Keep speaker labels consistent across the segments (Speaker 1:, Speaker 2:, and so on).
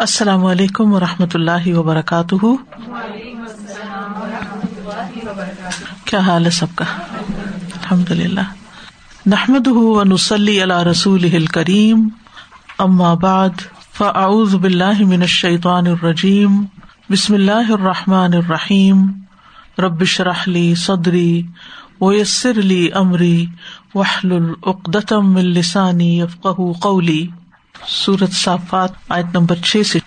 Speaker 1: السلام علیکم و رحمۃ اللہ وبرکاتہ۔ کیا حال ہے سب کا؟ الحمد للہ نحمد نسلی اللہ رسول کریم بعد، فاعوذ باللہ من الشیطان الرجیم۔ بسم اللہ الرحمٰن الرحیم۔ ربش رحلی صدری ویسر علی عمری وحل العقدم السانی یفق قولی۔ سورت صافات آیت نمبر چھ سے۔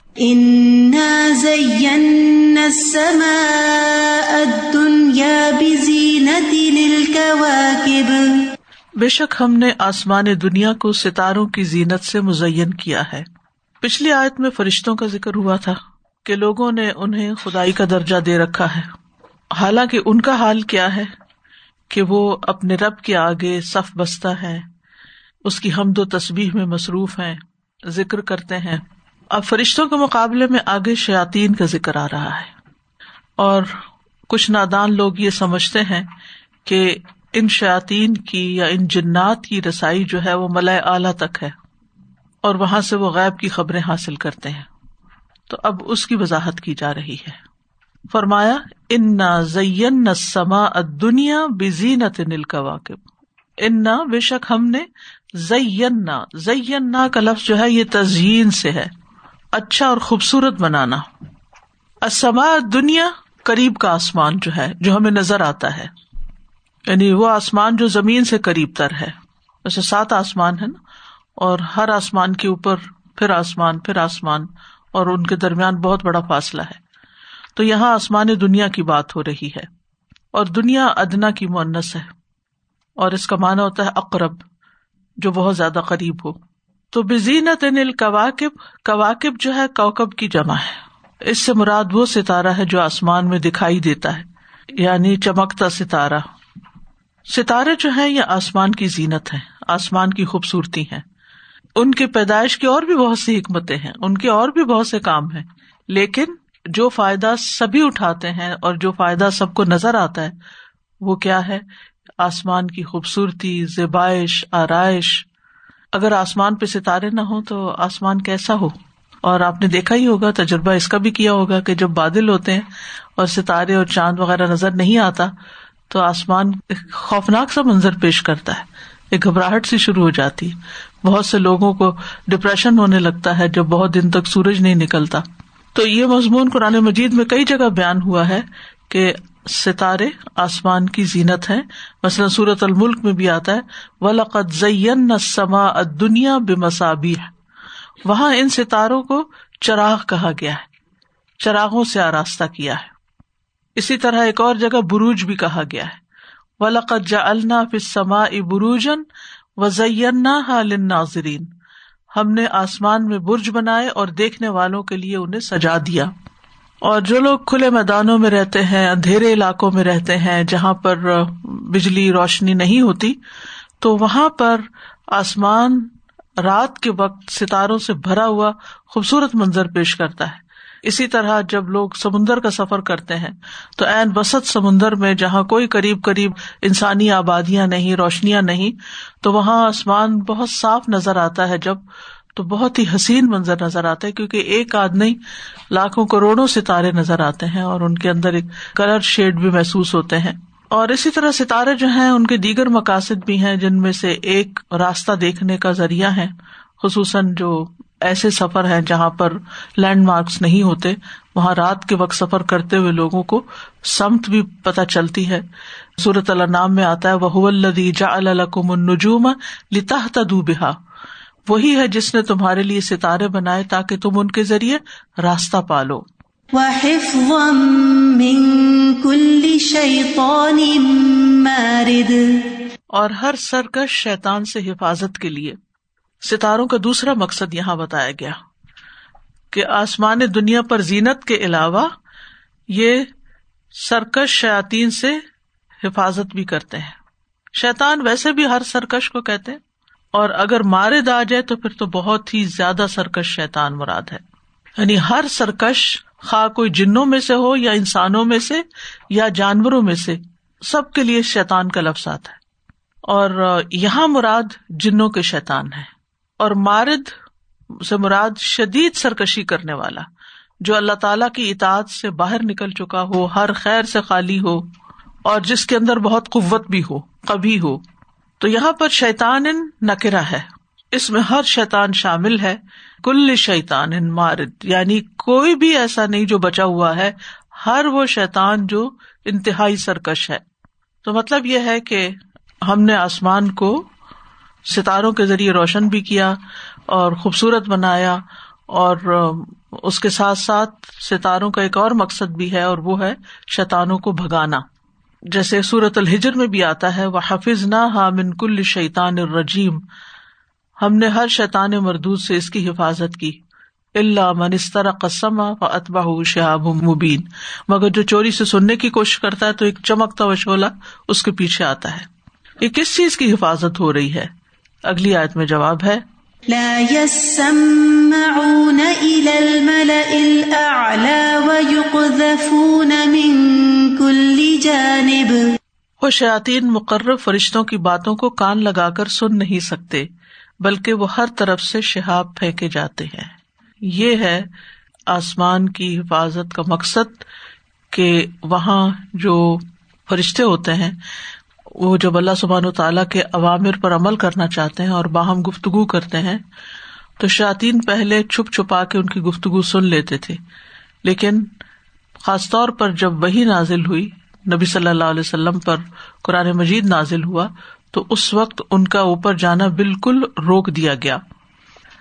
Speaker 1: بے شک ہم نے آسمان دنیا کو ستاروں کی زینت سے مزین کیا ہے۔ پچھلی آیت میں فرشتوں کا ذکر ہوا تھا کہ لوگوں نے انہیں خدائی کا درجہ دے رکھا ہے۔ حالانکہ ان کا حال کیا ہے کہ وہ اپنے رب کے آگے صف بستہ ہے اس کی حمد و تصبیح میں مصروف ہیں۔ ذکر کرتے ہیں۔ اب فرشتوں کے مقابلے میں آگے شاطین کا ذکر آ رہا ہے۔ اور کچھ نادان لوگ یہ سمجھتے ہیں کہ ان شاطین کی یا ان جنات کی رسائی جو ہے وہ ملئے اعلی تک ہے۔ اور وہاں سے وہ غیب کی خبریں حاصل کرتے ہیں۔ تو اب اس کی وضاحت کی جا رہی ہے۔ فرمایا ان نہ سما دنیا بزینت نل کا واقب ان بے شک ہم نے زینا زینا کا لفظ جو ہے یہ تزئین سے ہے۔ اچھا اور خوبصورت بنانا۔ اسما دنیا قریب کا آسمان جو ہے، جو ہمیں نظر آتا ہے۔ یعنی وہ آسمان جو زمین سے قریب تر ہے۔ ویسے سات آسمان ہے نا۔ اور ہر آسمان کے اوپر پھر آسمان پھر آسمان۔ اور ان کے درمیان بہت بڑا فاصلہ ہے۔ تو یہاں آسمان دنیا کی بات ہو رہی ہے۔ اور دنیا ادنا کی مونس ہے۔ اور اس کا مانا ہوتا ہے اقرب۔ جو بہت زیادہ قریب ہو۔ تو بزینت نل کواکب کواکب جو ہے کوکب کی جمع ہے۔ اس سے مراد وہ ستارہ ہے جو آسمان میں دکھائی دیتا ہے یعنی چمکتا ستارہ۔ ستارے جو ہے یہ آسمان کی زینت ہے آسمان کی خوبصورتی ہے ان کی پیدائش کی اور بھی بہت سی حکمتیں ہیں، ان کے اور بھی بہت سے کام ہیں۔ لیکن جو فائدہ سبھی اٹھاتے ہیں اور جو فائدہ سب کو نظر آتا ہے، وہ کیا ہے؟ آسمان کی خوبصورتی، زیبائش، آرائش۔ اگر آسمان پہ ستارے نہ ہو تو آسمان کیسا ہو؟ اور آپ نے دیکھا ہی ہوگا، تجربہ اس کا بھی کیا ہوگا کہ جب بادل ہوتے ہیں اور ستارے اور چاند وغیرہ نظر نہیں آتا، تو آسمان خوفناک سا منظر پیش کرتا ہے۔ ایک گھبراہٹ سی شروع ہو جاتی۔ ہے بہت سے لوگوں کو ڈپریشن ہونے لگتا ہے جب بہت دن تک سورج نہیں نکلتا۔ تو یہ مضمون قرآن مجید میں کئی جگہ بیان ہوا ہے کہ ستارے آسمان کی زینت ہے مثلاً سورت الملک میں بھی آتا ہے ولقت زین سما دنیا بے مسابی وہاں ان ستاروں کو چراغ کہا گیا ہے، چراغوں سے آراستہ کیا ہے۔ اسی طرح ایک اور جگہ بروج بھی کہا گیا ہے۔ ولقت جا النا فما بروجن و زین ناظرین ہم نے آسمان میں برج بنائے اور دیکھنے والوں کے لیے انہیں سجا دیا۔ اور جو لوگ کھلے میدانوں میں رہتے ہیں، اندھیرے علاقوں میں رہتے ہیں، جہاں پر بجلی روشنی نہیں ہوتی، تو وہاں پر آسمان رات کے وقت ستاروں سے بھرا ہوا خوبصورت منظر پیش کرتا ہے۔ اسی طرح جب لوگ سمندر کا سفر کرتے ہیں، تو این بسط سمندر میں جہاں کوئی قریب قریب انسانی آبادیاں نہیں، روشنیاں نہیں، تو وہاں آسمان بہت صاف نظر آتا ہے جب تو بہت ہی حسین منظر نظر آتا ہے، کیونکہ ایک آدمی لاکھوں کروڑوں ستارے نظر آتے ہیں اور ان کے اندر ایک کلر شیڈ بھی محسوس ہوتے ہیں۔ اور اسی طرح ستارے جو ہیں، ان کے دیگر مقاصد بھی ہیں، جن میں سے ایک راستہ دیکھنے کا ذریعہ ہے، خصوصاً جو ایسے سفر ہیں جہاں پر لینڈ مارکس نہیں ہوتے، وہاں رات کے وقت سفر کرتے ہوئے لوگوں کو سمت بھی پتہ چلتی ہے۔ صورت اللہ نام میں آتا ہے وہ الدی جا الکم النجوم لتا تدو وہی ہے جس نے تمہارے لیے ستارے بنائے تاکہ تم ان کے ذریعے راستہ پالو۔ اور ہر سرکش شیتان سے حفاظت کے لیے۔ ستاروں کا دوسرا مقصد یہاں بتایا گیا کہ آسمان دنیا پر زینت کے علاوہ یہ سرکش شیاتین سے حفاظت بھی کرتے ہیں۔ شیتان ویسے بھی ہر سرکش کو کہتے ہیں۔ اور اگر مارے دا جائے تو پھر تو بہت ہی زیادہ سرکش شیتان مراد ہے۔ یعنی ہر سرکش خواہ کوئی جنوں میں سے ہو یا انسانوں میں سے یا جانوروں میں سے سب کے لیے شیتان کا لفظ آتا ہے۔ اور یہاں مراد جنوں کے شیتان ہے اور مارد سے مراد شدید سرکشی کرنے والا، جو اللہ تعالی کی اطاعت سے باہر نکل چکا ہو، ہر خیر سے خالی ہو، اور جس کے اندر بہت قوت بھی ہو کبھی ہو۔ تو یہاں پر شیتان نکرا ہے۔ اس میں ہر شیتان شامل ہے۔ کل شیتان ان مارد۔ یعنی کوئی بھی ایسا نہیں جو بچا ہوا ہے۔ ہر وہ شیتان جو انتہائی سرکش ہے۔ تو مطلب یہ ہے کہ ہم نے آسمان کو ستاروں کے ذریعے روشن بھی کیا اور خوبصورت بنایا اور اس کے ساتھ ساتھ ستاروں کا ایک اور مقصد بھی ہے اور وہ ہے شیتانوں کو بھگانا۔ جیسے سورت الحجر میں بھی آتا ہے وہ حفظ نہ ہا من کل شیطان الرجیم ہم نے ہر شیطان مردود سے اس کی حفاظت کی۔ اللہ منستر قسم و اتبا شہاب مبین مگر جو چوری سے سننے کی کوشش کرتا ہے تو ایک چمکتا وشولا اس کے پیچھے آتا ہے۔ یہ کس چیز کی حفاظت ہو رہی ہے؟ اگلی آیت میں جواب ہے وہ شاطین مقرر فرشتوں کی باتوں کو کان لگا کر سن نہیں سکتے، بلکہ وہ ہر طرف سے شہاب پھینکے جاتے ہیں۔ یہ ہے آسمان کی حفاظت کا مقصد کہ وہاں جو فرشتے ہوتے ہیں وہ جب اللہ سبحان و تعالیٰ کے عوامر پر عمل کرنا چاہتے ہیں اور باہم گفتگو کرتے ہیں، تو شاطین پہلے چھپ چھپا کے ان کی گفتگو سن لیتے تھے۔ لیکن خاص طور پر جب وہی نازل ہوئی، نبی صلی اللہ علیہ وسلم پر قرآن مجید نازل ہوا، تو اس وقت ان کا اوپر جانا بالکل روک دیا گیا۔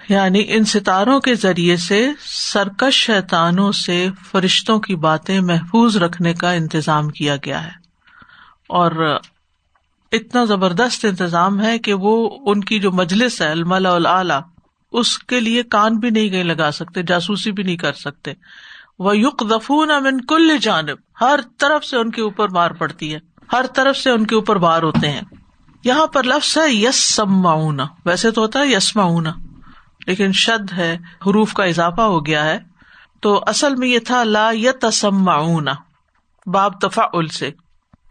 Speaker 1: یعنی ان ستاروں کے ذریعے سے سرکش شیتانوں سے فرشتوں کی باتیں محفوظ رکھنے کا انتظام کیا گیا ہے۔ اور اتنا زبردست انتظام ہے کہ وہ ان کی جو مجلس ہے، الملا العلی اس کے لیے کان بھی نہیں گئے لگا سکتے، جاسوسی بھی نہیں کر سکتے۔ وہ یق دفون امن کل جانب، ہر طرف سے ان کے اوپر مار پڑتی ہے، ہر طرف سے ان کے اوپر بار ہوتے ہیں۔ یہاں پر لفظ ہے یس سما ویسے تو ہوتا ہے یسما لیکن شد ہے، حروف کا اضافہ ہو گیا ہے۔ تو اصل میں یہ تھا لا یسما باب تفا سے۔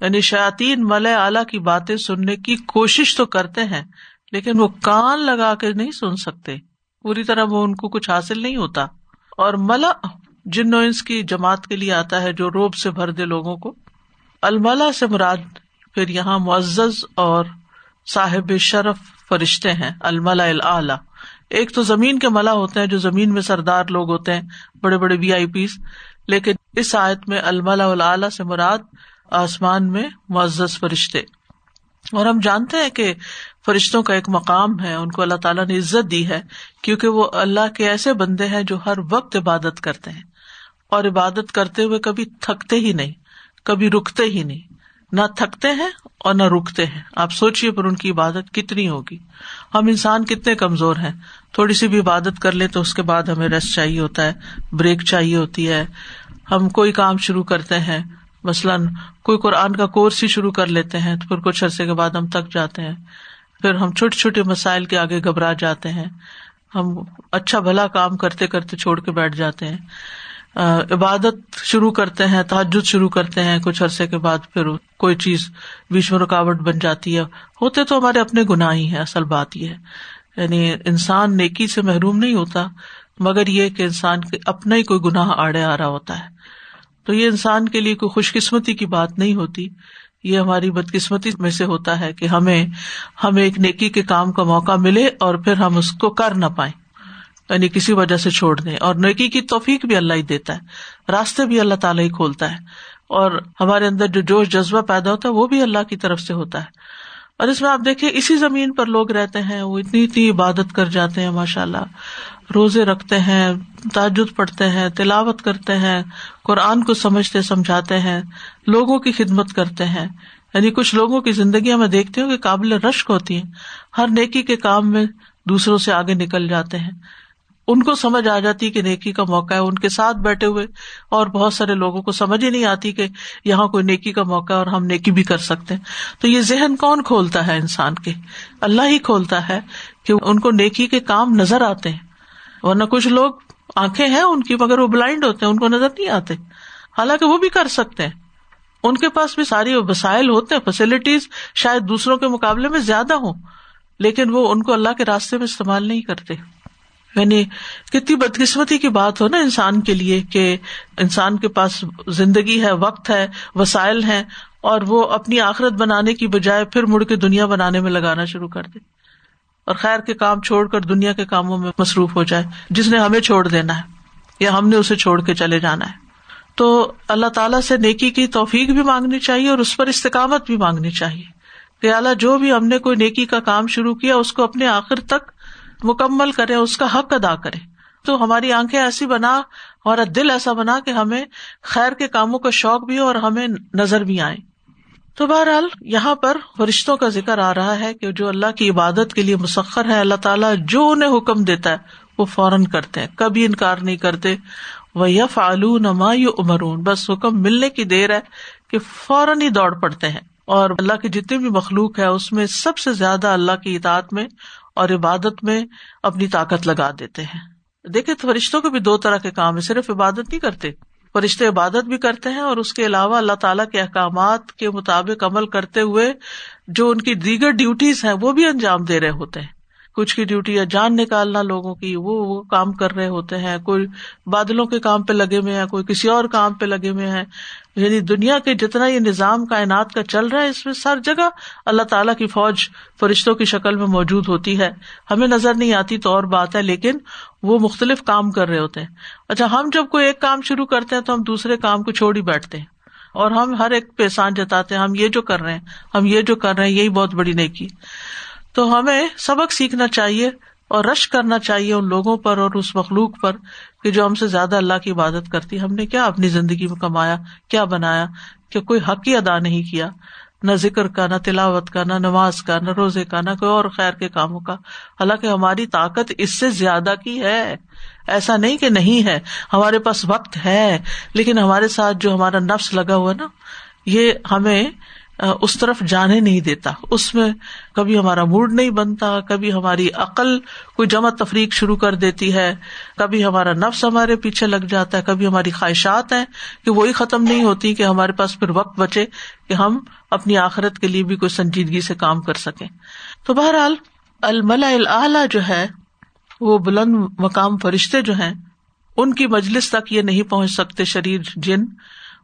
Speaker 1: یعنی شاطین مل اعلی کی باتیں سننے کی کوشش تو کرتے ہیں، لیکن وہ کان لگا کے نہیں سن سکتے۔ پوری طرح وہ ان کو کچھ حاصل نہیں ہوتا۔ اور ملا جن انس کی جماعت کے لیے آتا ہے جو روب سے بھر دے لوگوں کو الملا سے مراد پھر یہاں معزز اور صاحب شرف فرشتے ہیں الملا الا ایک تو زمین کے ملا ہوتے ہیں جو زمین میں سردار لوگ ہوتے ہیں، بڑے بڑے وی آئی پیز لیکن اس آیت میں الملا الا سے مراد آسمان میں معزز فرشتے۔ اور ہم جانتے ہیں کہ فرشتوں کا ایک مقام ہے، ان کو اللہ تعالیٰ نے عزت دی ہے، کیونکہ وہ اللہ کے ایسے بندے ہیں جو ہر وقت عبادت کرتے ہیں۔ اور عبادت کرتے ہوئے کبھی تھکتے ہی نہیں، کبھی رکتے ہی نہیں۔ نہ تھکتے ہیں اور نہ رکتے ہیں۔ آپ سوچیے پر ان کی عبادت کتنی ہوگی۔ ہم انسان کتنے کمزور ہیں۔ تھوڑی سی بھی عبادت کر لیں تو اس کے بعد ہمیں ریسٹ چاہیے ہوتا ہے بریک چاہیے ہوتی ہے۔ ہم کوئی کام شروع کرتے ہیں مثلاً کوئی قرآن کا کورس ہی شروع کر لیتے ہیں تو پھر کچھ عرصے کے بعد ہم تھک جاتے ہیں۔ پھر ہم چھوٹے چھوٹے مسائل کے آگے گھبرا جاتے ہیں۔ ہم اچھا بھلا کام کرتے کرتے چھوڑ کے بیٹھ جاتے ہیں۔ عبادت شروع کرتے ہیں تحجد شروع کرتے ہیں۔ کچھ عرصے کے بعد پھر کوئی چیز بیچ میں رکاوٹ بن جاتی ہے۔ ہوتے تو ہمارے اپنے گناہ ہی ہے اصل بات یہ ہے۔ یعنی انسان نیکی سے محروم نہیں ہوتا، مگر یہ کہ انسان کے اپنا ہی کوئی گناہ آڑے آ رہا ہوتا ہے۔ تو یہ انسان کے لیے کوئی خوش قسمتی کی بات نہیں ہوتی۔ یہ ہماری بدقسمتی میں سے ہوتا ہے کہ ہمیں ہمیں ایک نیکی کے کام کا موقع ملے اور پھر ہم اس کو کر نہ پائیں۔ یعنی کسی وجہ سے چھوڑ دیں۔ اور نیکی کی توفیق بھی اللہ ہی دیتا ہے۔ راستے بھی اللہ تعالیٰ ہی کھولتا ہے۔ اور ہمارے اندر جو جوش، جذبہ پیدا ہوتا ہے، وہ بھی اللہ کی طرف سے ہوتا ہے۔ اور اس میں آپ دیکھیں، اسی زمین پر لوگ رہتے ہیں، وہ اتنی اتنی عبادت کر جاتے ہیں ماشاء اللہ روزے رکھتے ہیں تاجد پڑھتے ہیں، تلاوت کرتے ہیں، قرآن کو سمجھتے، سمجھاتے ہیں، لوگوں کی خدمت کرتے ہیں۔ یعنی کچھ لوگوں کی زندگیاں میں دیکھتی ہوں کہ قابل رشک ہوتی ہیں۔ ہر نیکی کے کام میں دوسروں سے آگے نکل جاتے ہیں۔ ان کو سمجھ آ جاتی کہ نیکی کا موقع ہے۔ ان کے ساتھ بیٹھے ہوئے اور بہت سارے لوگوں کو سمجھ ہی نہیں آتی کہ یہاں کوئی نیکی کا موقع ہے اور ہم نیکی بھی کر سکتے ہیں۔ تو یہ ذہن کون کھولتا ہے انسان کے؟ اللہ ہی کھولتا ہے کہ ان کو نیکی کے کام نظر آتے ہیں۔ ورنہ کچھ لوگ آنکھیں ہیں ان کی، مگر وہ بلائنڈ ہوتے ہیں، ان کو نظر نہیں آتے۔ حالانکہ وہ بھی کر سکتے ہیں۔ ان کے پاس بھی ساری وسائل ہوتے ہیں فیسلٹیز شاید دوسروں کے مقابلے میں زیادہ ہوں، لیکن وہ ان کو اللہ کے راستے میں استعمال نہیں کرتے۔ یعنی کتنی بدقسمتی کی بات ہو نا انسان کے لیے کہ انسان کے پاس زندگی ہے، وقت ہے، وسائل ہیں، اور وہ اپنی آخرت بنانے کی بجائے پھر مڑ کے دنیا بنانے میں لگانا شروع کر دے۔ اور خیر کے کام چھوڑ کر دنیا کے کاموں میں مصروف ہو جائے جس نے ہمیں چھوڑ دینا ہے یا ہم نے اسے چھوڑ کے چلے جانا ہے۔ تو اللہ تعالیٰ سے نیکی کی توفیق بھی مانگنی چاہیے اور اس پر استقامت بھی مانگنی چاہیے۔ کہ اللہ جو بھی ہم نے کوئی نیکی کا کام شروع کیا، اس کو اپنے آخر تک مکمل کرے، اس کا حق ادا کرے۔ تو ہماری آنکھیں ایسی بنا، ہمارا دل ایسا بنا کہ ہمیں خیر کے کاموں کا شوق بھی ہو اور ہمیں نظر بھی آئے تو بہرحال یہاں پر فرشتوں کا ذکر آ رہا ہے کہ جو اللہ کی عبادت کے لیے مسخر ہے اللہ تعالیٰ جو انہیں حکم دیتا ہے، وہ فوراً کرتے ہیں۔ کبھی انکار نہیں کرتے۔ وہ یف آلو نما امرون بس حکم ملنے کی دیر ہے کہ فوراً ہی دوڑ پڑتے ہیں۔ اور اللہ کی جتنی بھی مخلوق ہے اس میں سب سے زیادہ اللہ کی اطاعت میں اور عبادت میں اپنی طاقت لگا دیتے ہیں۔ دیکھے فرشتوں کے بھی دو طرح کے کام ہے صرف عبادت نہیں کرتے۔ فرشتے عبادت بھی کرتے ہیں اور اس کے علاوہ اللہ تعالیٰ کے احکامات کے مطابق عمل کرتے ہوئے جو ان کی دیگر ڈیوٹیز ہیں وہ بھی انجام دے رہے ہوتے ہیں۔ کچھ کی ڈیوٹی ہے جان نکالنا لوگوں کی، وہ وہ کام کر رہے ہوتے ہیں۔ کوئی بادلوں کے کام پہ لگے ہوئے ہیں، کوئی کسی اور کام پہ لگے ہوئے ہیں۔ یعنی دنیا کے جتنا یہ نظام کائنات کا چل رہا ہے، اس میں ہر جگہ اللہ تعالیٰ کی فوج فرشتوں کی شکل میں موجود ہوتی ہے۔ ہمیں نظر نہیں آتی تو اور بات ہے، لیکن وہ مختلف کام کر رہے ہوتے ہیں۔ اچھا ہم جب کوئی ایک کام شروع کرتے ہیں تو ہم دوسرے کام کو چھوڑ ہی بیٹھتے ہیں۔ اور ہم ہر ایک پہ جتاتے ہیں، ہم یہ جو کر رہے ہیں، ہم یہ جو کر رہے ہیں، یہی بہت بڑی نہیں کی تو ہمیں سبق سیکھنا چاہیے اور رش کرنا چاہیے ان لوگوں پر اور اس مخلوق پر کہ جو ہم سے زیادہ اللہ کی عبادت کرتی ہم نے کیا اپنی زندگی میں کمایا، کیا بنایا کہ کوئی حق ہی ادا نہیں کیا؟ نہ ذکر کا، نہ تلاوت کا، نہ نماز کا، نہ روزے کا، نہ کوئی اور خیر کے کاموں کا۔ حالانکہ ہماری طاقت اس سے زیادہ کی ہے۔ ایسا نہیں کہ نہیں ہے، ہمارے پاس وقت ہے، لیکن ہمارے ساتھ جو ہمارا نفس لگا ہوا نا، یہ ہمیں اس طرف جانے نہیں دیتا۔ اس میں کبھی ہمارا موڈ نہیں بنتا، کبھی ہماری عقل کوئی جمع تفریق شروع کر دیتی ہے، کبھی ہمارا نفس ہمارے پیچھے لگ جاتا ہے، کبھی ہماری خواہشات ہیں کہ وہی ختم نہیں ہوتی کہ ہمارے پاس پھر وقت بچے کہ ہم اپنی آخرت کے لیے بھی کوئی سنجیدگی سے کام کر سکیں۔ تو بہرحال الملا الا جو ہے، وہ بلند مقام فرشتے جو ہیں، ان کی مجلس تک یہ نہیں پہنچ سکتے شریر جن۔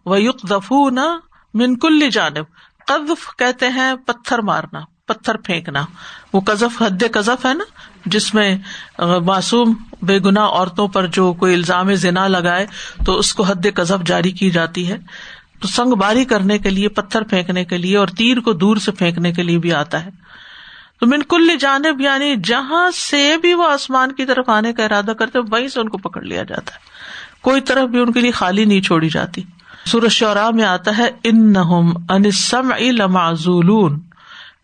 Speaker 1: و یق دفو نہ منکل جانب۔ قذف کہتے ہیں پتھر مارنا، پتھر پھینکنا۔ وہ قذف حد قذف ہے نا، جس میں معصوم بے گنا عورتوں پر جو کوئی الزام زنا لگائے تو اس کو حد قذف جاری کی جاتی ہے۔ تو سنگ باری کرنے کے لیے، پتھر پھینکنے کے لیے اور تیر کو دور سے پھینکنے کے لیے بھی آتا ہے۔ تو من کل جانب یعنی جہاں سے بھی وہ آسمان کی طرف آنے کا ارادہ کرتے، وہیں سے ان کو پکڑ لیا جاتا ہے۔ کوئی طرف بھی ان کے لیے خالی نہیں چھوڑی جاتی۔ سورج شعرا میں آتا ہے ان نہ معذولون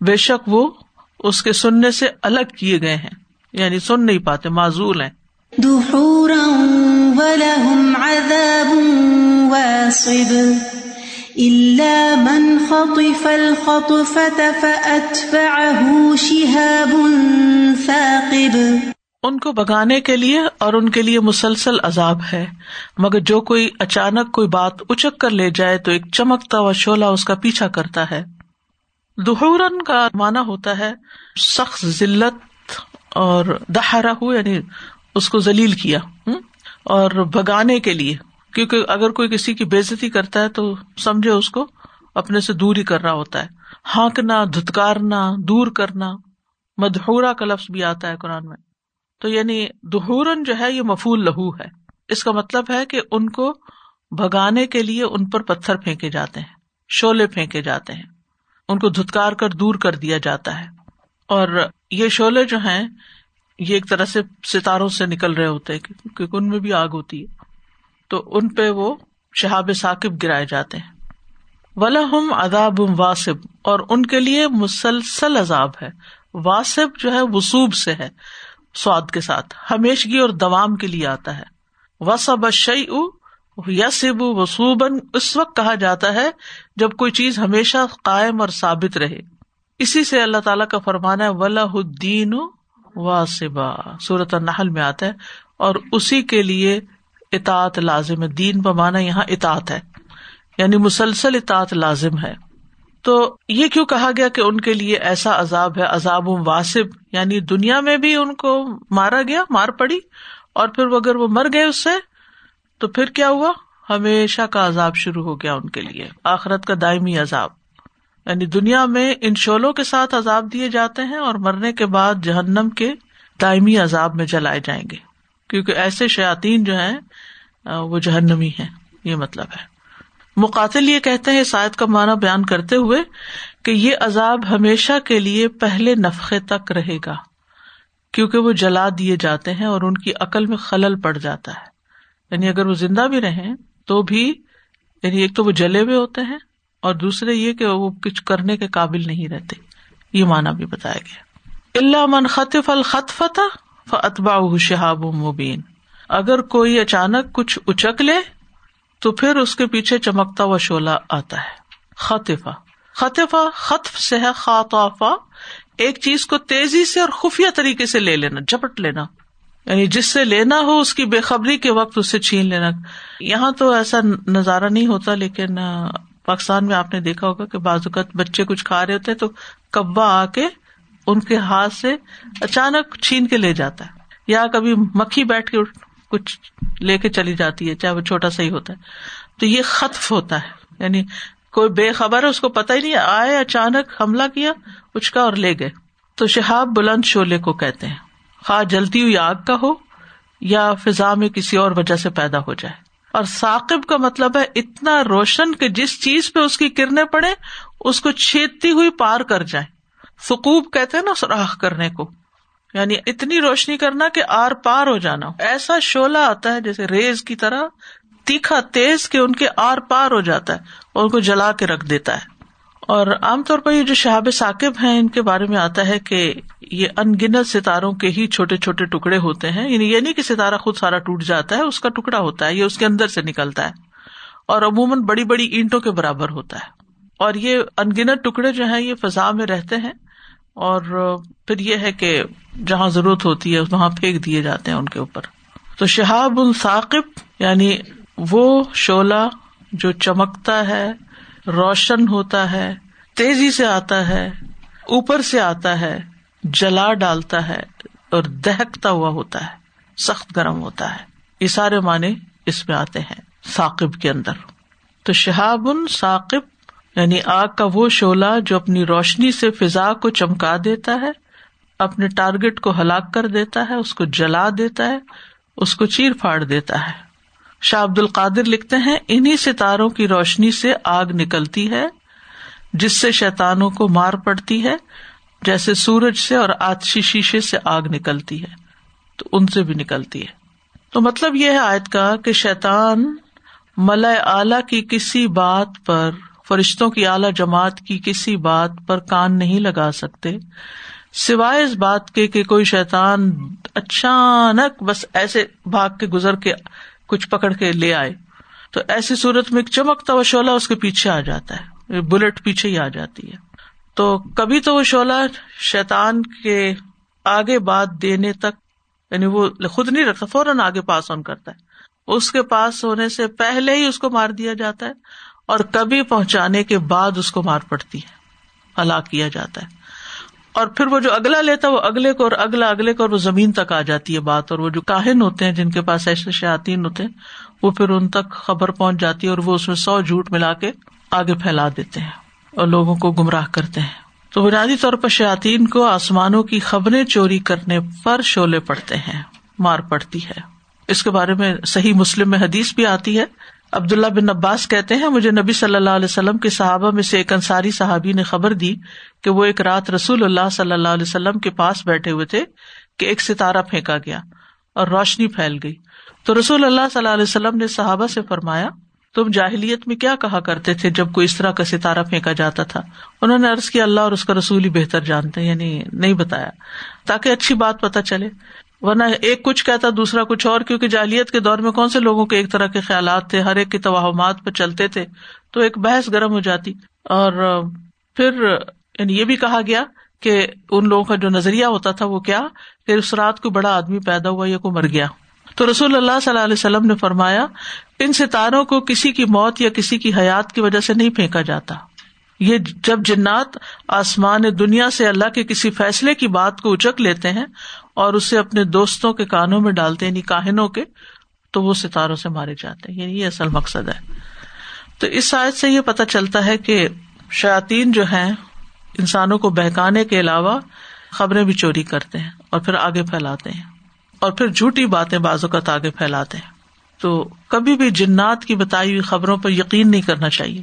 Speaker 1: بے شک وہ اس کے سننے سے الگ کیے گئے ہیں یعنی سن نہیں پاتے معذول ہیں۔
Speaker 2: من خطف الخطفة فأتبعه شهاب ثاقب۔
Speaker 1: ان کو بگانے کے لیے اور ان کے لیے مسلسل عذاب ہے۔ مگر جو کوئی اچانک کوئی بات اچک کر لے جائے تو ایک چمکتا ہوا شولہ اس کا پیچھا کرتا ہے۔ دہورن کا مانا ہوتا ہے سخت ذلت اور دہرا ہو یعنی اس کو ذلیل کیا اور بگانے کے لیے۔ کیونکہ اگر کوئی کسی کی بےزتی کرتا ہے تو سمجھے اس کو اپنے سے دور ہی کر رہا ہوتا ہے۔ ہانکنا، دھتکارنا، دور کرنا مدہورا کا لفظ بھی آتا ہے قرآن میں۔ تو یعنی دہورن جو ہے یہ مفول لہو ہے۔ اس کا مطلب ہے کہ ان کو بگانے کے لیے ان پر پتھر پھینکے جاتے ہیں شولے پھینکے جاتے ہیں۔ ان کو دھتکار کر دور کر دیا جاتا ہے۔ اور یہ شولے جو ہیں، یہ ایک طرح سے ستاروں سے نکل رہے ہوتے ہیں، کیونکہ ان میں بھی آگ ہوتی ہے۔ تو ان پہ وہ شہاب ثاقب گرائے جاتے ہیں۔ ولہم اداب واسب اور ان کے لیے مسلسل عذاب ہے۔ واسب جو ہے وسوب سے ہے۔ سواد کے ساتھ۔ ہمیشگی اور دوام کے لیے آتا ہے۔ وسب شعی یسب وسوبن اس وقت کہا جاتا ہے جب کوئی چیز ہمیشہ قائم اور ثابت رہے۔ اسی سے اللہ تعالیٰ کا فرمانا ہے ولہ الدین واسبا صورت النحل میں آتا ہے۔ اور اسی کے لیے اطاعت لازم ہے۔ دین بمانا یہاں اطاعت ہے۔ یعنی مسلسل اطاعت لازم ہے۔ تو یہ کیوں کہا گیا کہ ان کے لیے ایسا عذاب ہے؟ عذاب واسب یعنی دنیا میں بھی ان کو مارا گیا، مار پڑی، اور پھر اگر وہ مر گئے اس سے، تو پھر کیا ہوا؟ ہمیشہ کا عذاب شروع ہو گیا ان کے لیے۔ آخرت کا دائمی عذاب۔ یعنی دنیا میں ان شولوں کے ساتھ عذاب دیے جاتے ہیں اور مرنے کے بعد جہنم کے دائمی عذاب میں جلائے جائیں گے۔ کیونکہ ایسے شاطین جو ہیں، وہ جہنمی ہے یہ مطلب ہے۔ مقاتل یہ کہتے ہیں شاید کا معنی بیان کرتے ہوئے کہ یہ عذاب ہمیشہ کے لیے پہلے نفقے تک رہے گا، کیونکہ وہ جلا دیے جاتے ہیں اور ان کی عقل میں خلل پڑ جاتا ہے۔ یعنی اگر وہ زندہ بھی رہے تو بھی یعنی ایک تو وہ جلے ہوئے ہوتے ہیں اور دوسرے یہ کہ وہ کچھ کرنے کے قابل نہیں رہتے۔ یہ مانا بھی بتایا گیا۔ اللہ من خطف الخط فتح اتبا شہاب مبین۔ اگر کوئی اچانک کچھ اچک لے تو پھر اس کے پیچھے چمکتا ہوا شولا آتا ہے۔ خطفہ خطفہ خطف سے ہے خاطافا ایک چیز کو تیزی سے اور خفیہ طریقے سے لے لینا جپٹ لینا۔ یعنی جس سے لینا ہو، اس کی بے خبری کے وقت اسے چھین لینا۔ یہاں تو ایسا نظارہ نہیں ہوتا، لیکن پاکستان میں آپ نے دیکھا ہوگا کہ بعض اوقات بچے کچھ کھا رہے ہوتے تو کبا آ کے ان کے ہاتھ سے اچانک چھین کے لے جاتا ہے۔ یا کبھی مکھی بیٹھ کے کچھ لے کے چلی جاتی ہے، چاہے وہ چھوٹا سا ہی ہوتا ہے۔ تو یہ ختف ہوتا ہے۔ یعنی کوئی بے خبر ہے، اس کو پتا ہی نہیں آئے، اچانک حملہ کیا کچھ کا اور لے گئے۔ تو شہاب بلند شولے کو کہتے ہیں، خواہ جلتی ہوئی آگ کا ہو یا فضا میں کسی اور وجہ سے پیدا ہو جائے۔ اور ثاقب کا مطلب ہے، اتنا روشن کہ جس چیز پہ اس کی کرنے پڑے اس کو چھیدتی ہوئی پار کر جائے فکوب کہتے ہیں نا سراخ کرنے کو۔ یعنی اتنی روشنی کرنا کہ آر پار ہو جانا۔ ایسا شولا آتا ہے جیسے ریز کی طرح، تیکھا تیز کے ان کے آر پار ہو جاتا ہے، اور ان کو جلا کے رکھ دیتا ہے۔ اور عام طور پر یہ جو شہاب ثاقب ہیں، ان کے بارے میں آتا ہے کہ یہ ان گنت ستاروں کے ہی چھوٹے چھوٹے ٹکڑے ہوتے ہیں۔ یعنی یہ نہیں کہ ستارہ خود سارا ٹوٹ جاتا ہے، اس کا ٹکڑا ہوتا ہے، یہ اس کے اندر سے نکلتا ہے۔ اور عموماً بڑی بڑی اینٹوں کے برابر ہوتا ہے۔ اور یہ ان گنت ٹکڑے جو ہیں، یہ فضا میں رہتے ہیں۔ اور پھر یہ ہے کہ جہاں ضرورت ہوتی ہے، وہاں پھینک دیے جاتے ہیں ان کے اوپر۔ تو شہاب الثاقب یعنی وہ شولا جو چمکتا ہے، روشن ہوتا ہے، تیزی سے آتا ہے، اوپر سے آتا ہے، جلا ڈالتا ہے اور دہکتا ہوا ہوتا ہے، سخت گرم ہوتا ہے۔ یہ سارے معنی اس میں آتے ہیں، ثاقب کے اندر۔ تو شہاب ثاقب یعنی آگ کا وہ شولہ جو اپنی روشنی سے فضا کو چمکا دیتا ہے، اپنے ٹارگیٹ کو ہلاک کر دیتا ہے، اس کو جلا دیتا ہے، اس کو چیر پھاڑ دیتا ہے۔ شاہ عبد القادر لکھتے ہیں انہیں ستاروں کی روشنی سے آگ نکلتی ہے، جس سے شیتانوں کو مار پڑتی ہے، جیسے سورج سے اور آتشی شیشے سے آگ نکلتی ہے، تو ان سے بھی نکلتی ہے۔ تو مطلب یہ ہے آیت کا کہ شیتان ملئے اعلی کی کسی بات پر فرشتوں کی اعلی جماعت کی کسی بات پر کان نہیں لگا سکتے۔ سوائے اس بات کے کہ کوئی شیتان اچانک بس ایسے بھاگ کے گزر کے کچھ پکڑ کے لے آئے۔ تو ایسی صورت میں چمکتا وہ شولہ اس کے پیچھے آ جاتا ہے۔ بلٹ پیچھے ہی آ جاتی ہے۔ تو کبھی تو وہ شولہ شیتان کے آگے بات دینے تک یعنی وہ خود نہیں رکھتا، فوراً آگے پاس آن کرتا ہے۔ اس کے پاس ہونے سے پہلے ہی اس کو مار دیا جاتا ہے۔ اور کبھی پہنچانے کے بعد اس کو مار پڑتی ہے، ہلاک کیا جاتا ہے۔ اور پھر وہ جو اگلا لیتا ہے، وہ اگلے کو اور اگلا اگلے کو اور وہ زمین تک آ جاتی ہے بات۔ اور وہ جو کاہن ہوتے ہیں، جن کے پاس ایسے شاطین ہوتے ہیں، وہ پھر ان تک خبر پہنچ جاتی ہے اور وہ اس میں سو جھوٹ ملا کے آگے پھیلا دیتے ہیں اور لوگوں کو گمراہ کرتے ہیں۔ تو بنیادی طور پر شاطین کو آسمانوں کی خبریں چوری کرنے پر شولے پڑتے ہیں، مار پڑتی ہے۔ اس کے بارے میں صحیح مسلم میں حدیث بھی آتی ہے عبداللہ بن عباس کہتے ہیں، مجھے نبی صلی اللہ علیہ وسلم کے صحابہ میں سے ایک انصاری صحابی نے خبر دی کہ وہ ایک رات رسول اللہ صلی اللہ علیہ وسلم کے پاس بیٹھے ہوئے تھے کہ ایک ستارہ پھینکا گیا اور روشنی پھیل گئی۔ تو رسول اللہ صلی اللہ علیہ وسلم نے صحابہ سے فرمایا، تم جاہلیت میں کیا کہا کرتے تھے جب کوئی اس طرح کا ستارہ پھینکا جاتا تھا؟ انہوں نے ارض کیا، اللہ اور اس کا رسول ہی بہتر جانتے یعنی نہیں بتایا۔ تاکہ اچھی بات پتہ چلے۔ ورنہ ایک کچھ کہتا دوسرا کچھ اور، کیونکہ جاہلیت کے دور میں کون سے لوگوں کے ایک طرح کے خیالات تھے؟ ہر ایک کے توہمات پہ چلتے تھے، تو ایک بحث گرم ہو جاتی۔ اور پھر یعنی یہ بھی کہا گیا کہ ان لوگوں کا جو نظریہ ہوتا تھا وہ کیا؟ کہ اس رات کو بڑا آدمی پیدا ہوا یا کو مر گیا۔ تو رسول اللہ صلی اللہ علیہ وسلم نے فرمایا، ان ستاروں کو کسی کی موت یا کسی کی حیات کی وجہ سے نہیں پھینکا جاتا۔ یہ جب جنات آسمان دنیا سے اللہ کے کسی فیصلے کی بات کو اچک لیتے ہیں اور اسے اپنے دوستوں کے کانوں میں ڈالتے ہیں یعنی کاہنوں کے، تو وہ ستاروں سے مارے جاتے ہیں یعنی یہ اصل مقصد ہے۔ تو اس شاید سے یہ پتا چلتا ہے کہ شاطین جو ہیں، انسانوں کو بہکانے کے علاوہ خبریں بھی چوری کرتے ہیں اور پھر آگے پھیلاتے ہیں۔ اور پھر جھوٹی باتیں بازو کا آگے پھیلاتے ہیں۔ تو کبھی بھی جنات کی بتائی ہوئی خبروں پر یقین نہیں کرنا چاہیے۔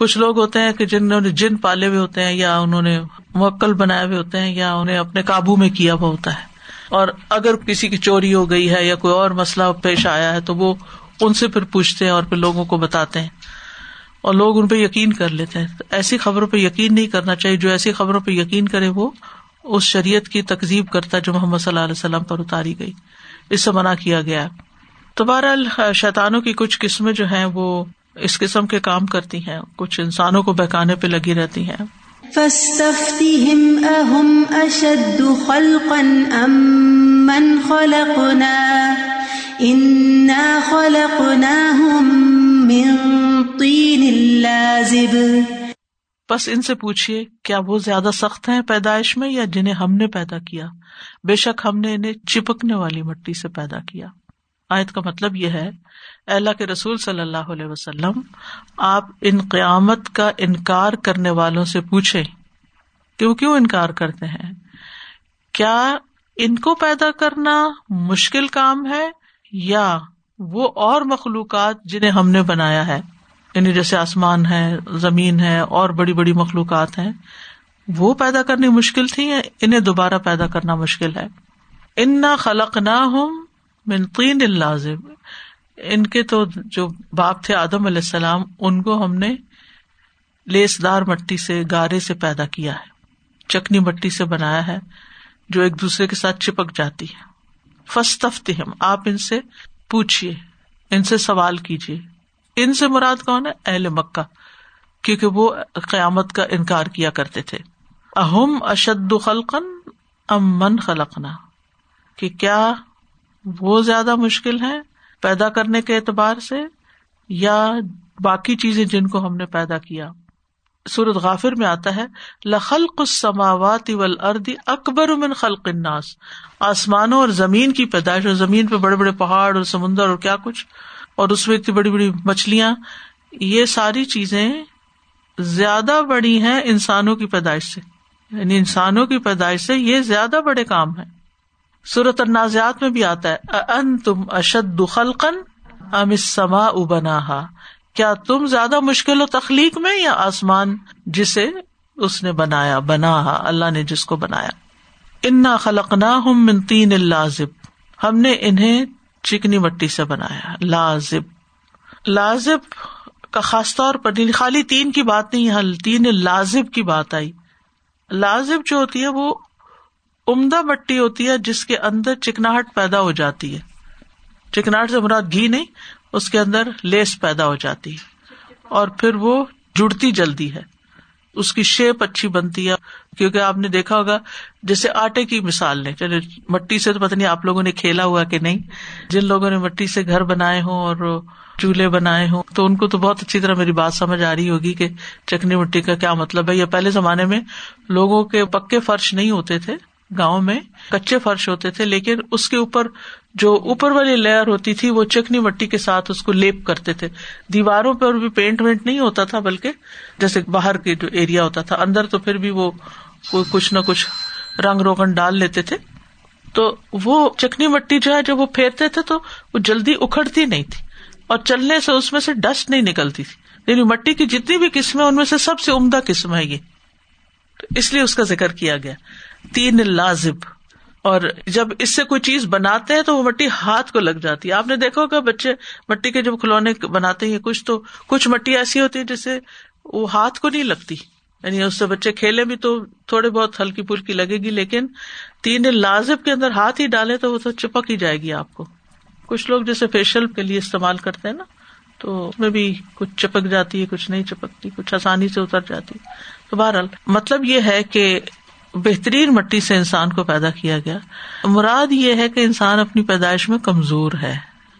Speaker 1: کچھ لوگ ہوتے ہیں کہ جنہوں نے جن پالے ہوئے ہوتے ہیں یا انہوں نے موکل بنائے ہوئے ہوتے ہیں یا انہیں اپنے قابو میں کیا ہوا ہوتا ہے۔ اور اگر کسی کی چوری ہو گئی ہے یا کوئی اور مسئلہ پیش آیا ہے تو وہ ان سے پھر پوچھتے ہیں اور پھر لوگوں کو بتاتے ہیں۔ اور لوگ ان پہ یقین کر لیتے ہیں۔ ایسی خبروں پہ یقین نہیں کرنا چاہیے۔ جو ایسی خبروں پہ یقین کرے وہ اس شریعت کی تقزیب کرتا جو محمد صلی اللہ علیہ وسلم پر اتاری گئی۔ اس سے منع کیا گیا تو بہرحال شیطانوں کی کچھ قسمیں جو ہیں وہ اس قسم کے کام کرتی ہیں کچھ انسانوں کو بہکانے پہ لگی رہتی ہیں۔ بس ان سے پوچھیے کیا وہ زیادہ سخت ہیں پیدائش میں یا جنہیں ہم نے پیدا کیا؟ بے شک ہم نے انہیں چپکنے والی مٹی سے پیدا کیا۔ آیت کا مطلب یہ ہے اللہ کے رسول صلی اللہ علیہ وسلم، آپ ان قیامت کا انکار کرنے والوں سے پوچھے کیوں کیوں انکار کرتے ہیں؟ کیا ان کو پیدا کرنا مشکل کام ہے یا وہ اور مخلوقات جنہیں ہم نے بنایا ہے؟ یعنی جیسے آسمان ہے، زمین ہے، اور بڑی بڑی مخلوقات ہیں، وہ پیدا کرنی مشکل تھی یا انہیں دوبارہ پیدا کرنا مشکل ہے؟ ان نہ خلق نہ ہوں منقین لازم ان کے تو جو باپ تھے آدم علیہ السلام، ان کو ہم نے لیس دار مٹی سے، گارے سے پیدا کیا ہے۔ چکنی مٹی سے بنایا ہے، جو ایک دوسرے کے ساتھ چپک جاتی ہے۔ فستفتی ہم آپ ان سے پوچھیے ان سے سوال کیجیے ان سے مراد کون ہے؟ اہل مکہ، کیونکہ وہ قیامت کا انکار کیا کرتے تھے۔ اہم اشد خلقن ام من خلقنا، کہ کیا وہ زیادہ مشکل ہے پیدا کرنے کے اعتبار سے یا باقی چیزیں جن کو ہم نے پیدا کیا؟ سورت غافر میں آتا ہے، لخلق السماوات والارض اکبر من خلق الناس۔ آسمانوں اور زمین کی پیدائش، اور زمین پہ بڑے بڑے پہاڑ اور سمندر اور کیا کچھ، اور اس میں اتنی بڑی بڑی مچھلیاں۔ یہ ساری چیزیں زیادہ بڑی ہیں انسانوں کی پیدائش سے۔ یعنی انسانوں کی پیدائش سے یہ زیادہ بڑے کام ہے صورت النازعات میں بھی آتا ہے ان تم اشد خلقن ام سما ابنا کیا تم زیادہ مشکل ہو تخلیق میں یا آسمان جسے اس نے بنایا بنا اللہ نے جس کو بنایا؟ انا خلق نہ منتین لازب ہم نے انہیں چکنی مٹی سے بنایا، لازب۔ لازب کا خاص طور پر یعنی خالی تین کی بات نہیں، یہاں تین لازب کی بات آئی۔ لازب جو ہوتی ہے وہ عمدہ مٹی ہوتی ہے جس کے اندر چکناہٹ پیدا ہو جاتی ہے۔ چکناہٹ سے مراد گھی نہیں، اس کے اندر لیس پیدا ہو جاتی ہے۔ اور پھر وہ جڑتی جلدی ہے۔ اس کی شیپ اچھی بنتی ہے۔ کیونکہ آپ نے دیکھا ہوگا، جیسے آٹے کی مثال نے چلے، مٹی سے تو پتہ نہیں آپ لوگوں نے کھیلا ہوا کہ نہیں۔ جن لوگوں نے مٹی سے گھر بنائے ہوں اور چولہے بنائے ہوں، تو ان کو تو بہت اچھی طرح میری بات سمجھ آ رہی ہوگی کہ چکنی مٹی کا کیا مطلب ہے۔ یا پہلے زمانے میں لوگوں کے پکے فرش نہیں ہوتے تھے۔ گاؤں میں کچے فرش ہوتے تھے، لیکن اس کے اوپر جو اوپر والی لیئر ہوتی تھی، وہ چکنی مٹی کے ساتھ اس کو لیپ کرتے تھے۔ دیواروں پر بھی پینٹ وینٹ نہیں ہوتا تھا، بلکہ جیسے باہر کے جو ایریا ہوتا تھا، اندر تو پھر بھی وہ کچھ نہ کچھ رنگ روغن ڈال لیتے تھے۔ تو وہ چکنی مٹی جو ہے، جب وہ پھیرتے تھے تو وہ جلدی اکھڑتی نہیں تھی اور چلنے سے اس میں سے ڈسٹ نہیں نکلتی تھی۔ یعنی مٹی کی جتنی بھی قسم ہے ان میں سے سب سے عمدہ قسم ہے یہ۔ اس لیے اس کا ذکر کیا گیا۔ تین لازب۔ اور جب اس سے کوئی چیز بناتے ہیں تو وہ مٹی ہاتھ کو لگ جاتی ہے۔ آپ نے دیکھا ہوگا بچے مٹی کے جب کھلونے بناتے ہیں، کچھ تو کچھ مٹی ایسی ہوتی ہے جسے وہ ہاتھ کو نہیں لگتی۔ یعنی اس سے بچے کھیلے بھی تو تھوڑے بہت ہلکی پھلکی لگے گی، لیکن تین لازب کے اندر ہاتھ ہی ڈالے تو وہ تو چپک ہی جائے گی آپ کو۔ کچھ لوگ جیسے فیشیل کے لیے استعمال کرتے ہیں نا، تو اس میں بھی کچھ چپک جاتی ہے، کچھ نہیں چپکتی، کچھ آسانی سے اتر جاتی تو بہرحال مطلب یہ ہے کہ بہترین مٹی سے انسان کو پیدا کیا گیا۔ مراد یہ ہے کہ انسان اپنی پیدائش میں کمزور ہے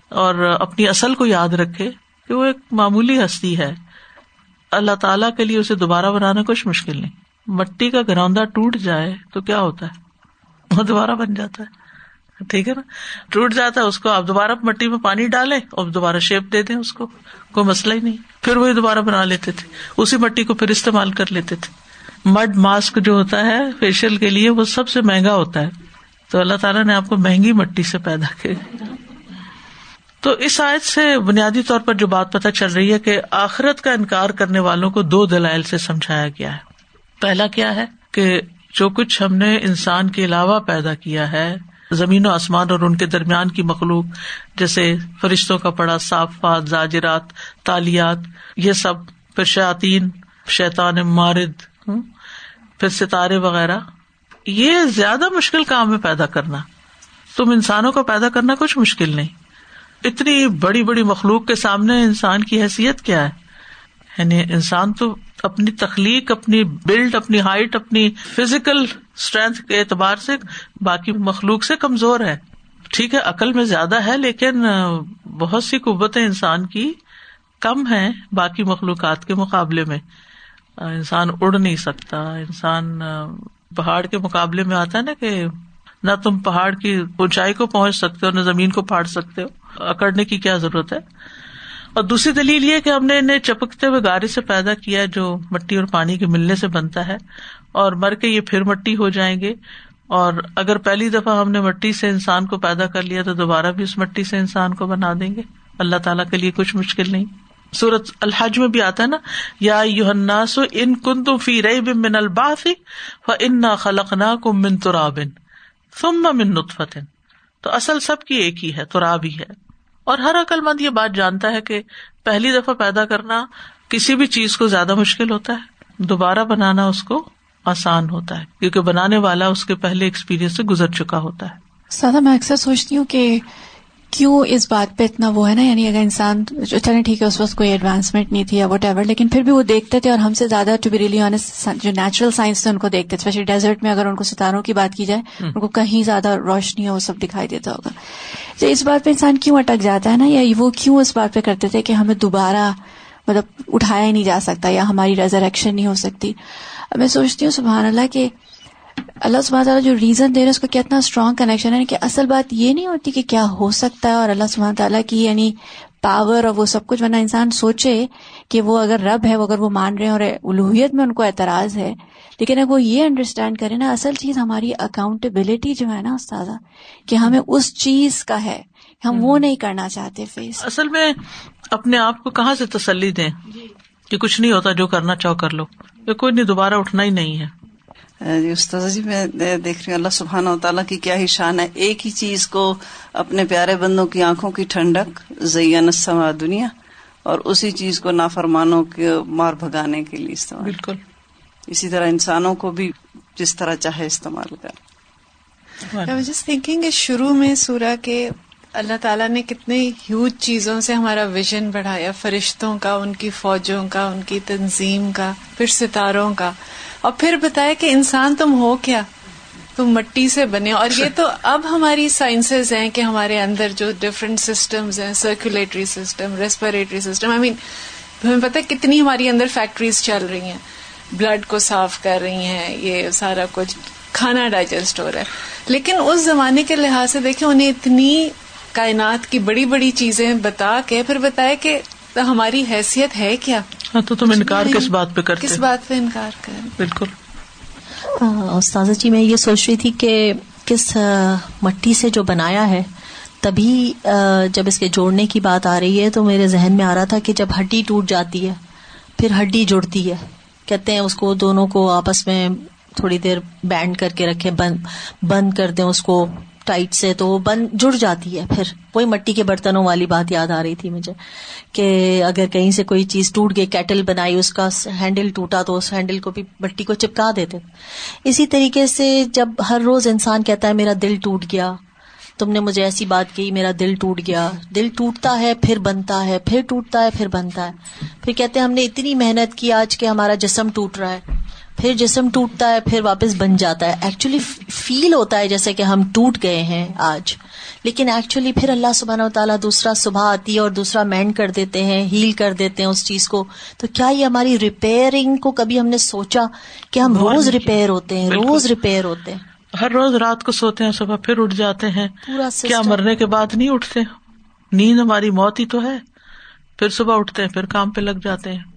Speaker 1: اور اپنی اصل کو یاد رکھے کہ وہ ایک معمولی ہستی ہے۔ اللہ تعالیٰ کے لیے اسے دوبارہ بنانا کچھ مشکل نہیں۔ مٹی کا گراؤنڈا ٹوٹ جائے تو کیا ہوتا ہے؟ وہ دوبارہ بن جاتا ہے۔ ٹھیک ہے نا؟ ٹوٹ جاتا ہے، اس کو آپ دوبارہ مٹی میں پانی ڈالیں، اور دوبارہ شیپ دے دیں اس کو، کوئی مسئلہ ہی نہیں۔ پھر وہی دوبارہ بنا لیتے تھے۔ اسی مٹی کو پھر استعمال کر لیتے تھے۔ مڈ ماسک جو ہوتا ہے فیشیل کے لیے وہ سب سے مہنگا ہوتا ہے۔ تو اللہ تعالیٰ نے آپ کو مہنگی مٹی سے پیدا کیا۔ تو اس آیت سے بنیادی طور پر جو بات پتہ چل رہی ہے کہ آخرت کا انکار کرنے والوں کو دو دلائل سے سمجھایا گیا ہے۔ پہلا کیا ہے کہ جو کچھ ہم نے انسان کے علاوہ پیدا کیا ہے، زمین و آسمان اور ان کے درمیان کی مخلوق، جیسے فرشتوں کا پڑا، صافات، زاجرات، تالیات، یہ سب پھر شاطین شیطان مارد پھر ستارے وغیرہ، یہ زیادہ مشکل کام ہے پیدا کرنا۔ تم انسانوں کو پیدا کرنا کچھ مشکل نہیں۔ اتنی بڑی بڑی مخلوق کے سامنے انسان کی حیثیت کیا ہے؟ یعنی انسان تو اپنی تخلیق، اپنی بلڈ اپنی ہائٹ اپنی فزیکل اسٹرینتھ کے اعتبار سے باقی مخلوق سے کمزور ہے۔ ٹھیک ہے، عقل میں زیادہ ہے، لیکن بہت سی قوتیں انسان کی کم ہے باقی مخلوقات کے مقابلے میں۔ انسان اڑ نہیں سکتا۔ انسان پہاڑ کے مقابلے میں آتا ہے نا کہ نہ تم پہاڑ کی اونچائی کو پہنچ سکتے ہو، نہ زمین کو پھاڑ سکتے ہو۔ اکڑنے کی کیا ضرورت ہے؟ اور دوسری دلیل یہ کہ ہم نے انہیں چپکتے ہوئے گارے سے پیدا کیا جو مٹی اور پانی کے ملنے سے بنتا ہے۔ اور مر کے یہ پھر مٹی ہو جائیں گے۔ اور اگر پہلی دفعہ ہم نے مٹی سے انسان کو پیدا کر لیا تو دوبارہ بھی اس مٹی سے انسان کو بنا دیں گے۔ اللہ تعالیٰ کے لیے کچھ مشکل نہیں۔ سورت الحج میں بھی آتا ہے نا، یا یوناس ان کن تم فی رئی بن الباف ان نہ خلق نہ کم من ترابن ثم من نطفتن تو اصل سب کی ایک ہی ہے، تراب ہی ہے۔ اور ہر عقل مند یہ بات جانتا ہے کہ پہلی دفعہ پیدا کرنا کسی بھی چیز کو زیادہ مشکل ہوتا ہے، دوبارہ بنانا اس کو آسان ہوتا ہے، کیونکہ بنانے والا اس کے پہلے ایکسپیرئنس سے گزر چکا ہوتا ہے۔
Speaker 3: سادہ، میں اکثر سوچتی ہوں کہ کیوں اس بات پہ اتنا وہ ہے نا؟ یعنی اگر انسان چلے ٹھیک ہے اس وقت کوئی ایڈوانسمنٹ نہیں تھی یا وٹ ایور لیکن پھر بھی وہ دیکھتے تھے اور ہم سے زیادہ ٹو بی ریلی آنےسٹ جو نیچرل سائنس تھے ان کو دیکھتے تھے اسپیشلی ڈیزرٹ میں اگر ان کو ستاروں کی بات کی جائے ان کو کہیں زیادہ روشنی وہ سب دکھائی دیتا ہوگا۔ تو اس بات پہ انسان کیوں اٹک جاتا ہے نا؟ یا وہ کیوں اس بات پہ کرتے تھے کہ ہمیں دوبارہ مطلب اٹھایا ہی نہیں جا سکتا یا ہماری ریزریکشن نہیں ہو سکتی؟ میں سوچتی ہوں سبحان اللہ کہ اللہ سبحانہ تعالیٰ جو ریزن دے رہے اس کو کتنا اسٹرانگ کنیکشن ہے کہ اصل بات یہ نہیں ہوتی کہ کیا ہو سکتا ہے اور اللہ سبحانہ تعالیٰ کی یعنی پاور اور وہ سب کچھ ورنہ انسان سوچے کہ وہ اگر رب ہے وہ اگر وہ مان رہے ہیں اور الوحیت میں ان کو اعتراض ہے۔ لیکن اگر وہ یہ انڈرسٹینڈ کرے نا اصل چیز ہماری اکاؤنٹیبلٹی جو ہے نا استاذہ کہ ہمیں اس چیز کا ہے ہم وہ نہیں کرنا چاہتے فیس
Speaker 1: اصل میں اپنے آپ کو کہاں سے تسلی دیں کہ کچھ نہیں ہوتا جو کرنا چاہو کر لو۔ کوئی نہیں دوبارہ اٹھنا ہی نہیں ہے۔
Speaker 4: جی استاد جی میں دیکھ رہی ہوں اللہ سبحانہ و تعالیٰ کی کیا ہی شان ہے۔ ایک ہی چیز کو اپنے پیارے بندوں کی آنکھوں کی ٹھنڈک زین سما دنیا اور اسی چیز کو نافرمانوں کے مار بھگانے کے لیے استعمال۔
Speaker 1: بالکل۔
Speaker 4: اسی طرح انسانوں کو بھی جس طرح چاہے استعمال کر۔
Speaker 5: تھنکنگ شروع میں سورا کے اللہ تعالیٰ نے کتنے ہیوج چیزوں سے ہمارا ویژن بڑھایا فرشتوں کا ان کی فوجوں کا ان کی تنظیم کا پھر ستاروں کا۔ اور پھر بتایا کہ انسان تم ہو کیا؟ تم مٹی سے بنے اور یہ تو اب ہماری سائنسز ہیں کہ ہمارے اندر جو ڈفرینٹ سسٹمز ہیں circulatory system respiratory system I mean ہمیں پتا کتنی ہماری اندر فیکٹریز چل رہی ہیں۔ بلڈ کو صاف کر رہی ہیں، یہ سارا کچھ کھانا ڈائجسٹ ہو رہا ہے۔ لیکن اس زمانے کے لحاظ سے دیکھیں، انہیں اتنی کائنات کی بڑی بڑی چیزیں بتا کے پھر بتایا کہ ہماری حیثیت ہے کیا؟
Speaker 1: ہاں تو تم انکار کس بات پہ کرتے
Speaker 5: کس بات پہ انکار کر
Speaker 1: بالکل۔
Speaker 6: استاذہ جی میں یہ سوچ رہی تھی کہ کس مٹی سے جو بنایا ہے تبھی جب اس کے جوڑنے کی بات آ رہی ہے تو میرے ذہن میں آ رہا تھا کہ جب ہڈی ٹوٹ جاتی ہے پھر ہڈی جڑتی ہے۔ کہتے ہیں اس کو دونوں کو آپس میں تھوڑی دیر بینڈ کر کے رکھے بند بند کر دیں اس کو۔ ٹائٹ سے تو وہ بند جڑ جاتی ہے پھر۔ وہی مٹی کے برتنوں والی بات یاد آ رہی تھی مجھے کہ اگر کہیں سے کوئی چیز ٹوٹ گئی، کیٹل بنائی، اس کا ہینڈل ٹوٹا تو اس ہینڈل کو بھی مٹی کو چپکا دیتے۔ اسی طریقے سے جب ہر روز انسان کہتا ہے، میرا دل ٹوٹ گیا۔ تم نے مجھے ایسی بات کی میرا دل ٹوٹ گیا۔ دل ٹوٹتا ہے، پھر بنتا ہے، پھر ٹوٹتا ہے، پھر بنتا ہے۔ پھر کہتے ہیں، ہم نے اتنی محنت کی آج کے ہمارا جسم ٹوٹ رہا ہے۔ پھر جسم ٹوٹتا ہے پھر واپس بن جاتا ہے۔ ایکچولی فیل ہوتا ہے جیسے کہ ہم ٹوٹ گئے ہیں آج۔ لیکن ایکچولی پھر اللہ سبحانہ و تعالیٰ دوسرا صبح آتی ہے اور دوسرا مینڈ کر دیتے ہیں ہیل کر دیتے ہیں اس چیز کو۔ تو کیا یہ ہماری ریپیئرنگ کو کبھی ہم نے سوچا کہ ہم روز ریپیئر ہوتے ہیں روز ریپیئر ہوتے ہیں۔
Speaker 1: ہر روز رات کو سوتے ہیں صبح پھر اٹھ جاتے ہیں۔
Speaker 6: پورا
Speaker 1: کیا مرنے کے بعد نہیں اٹھتے؟ نیند ہماری موت ہی تو ہے۔ پھر صبح اٹھتے ہیں پھر کام پہ لگ جاتے ہیں۔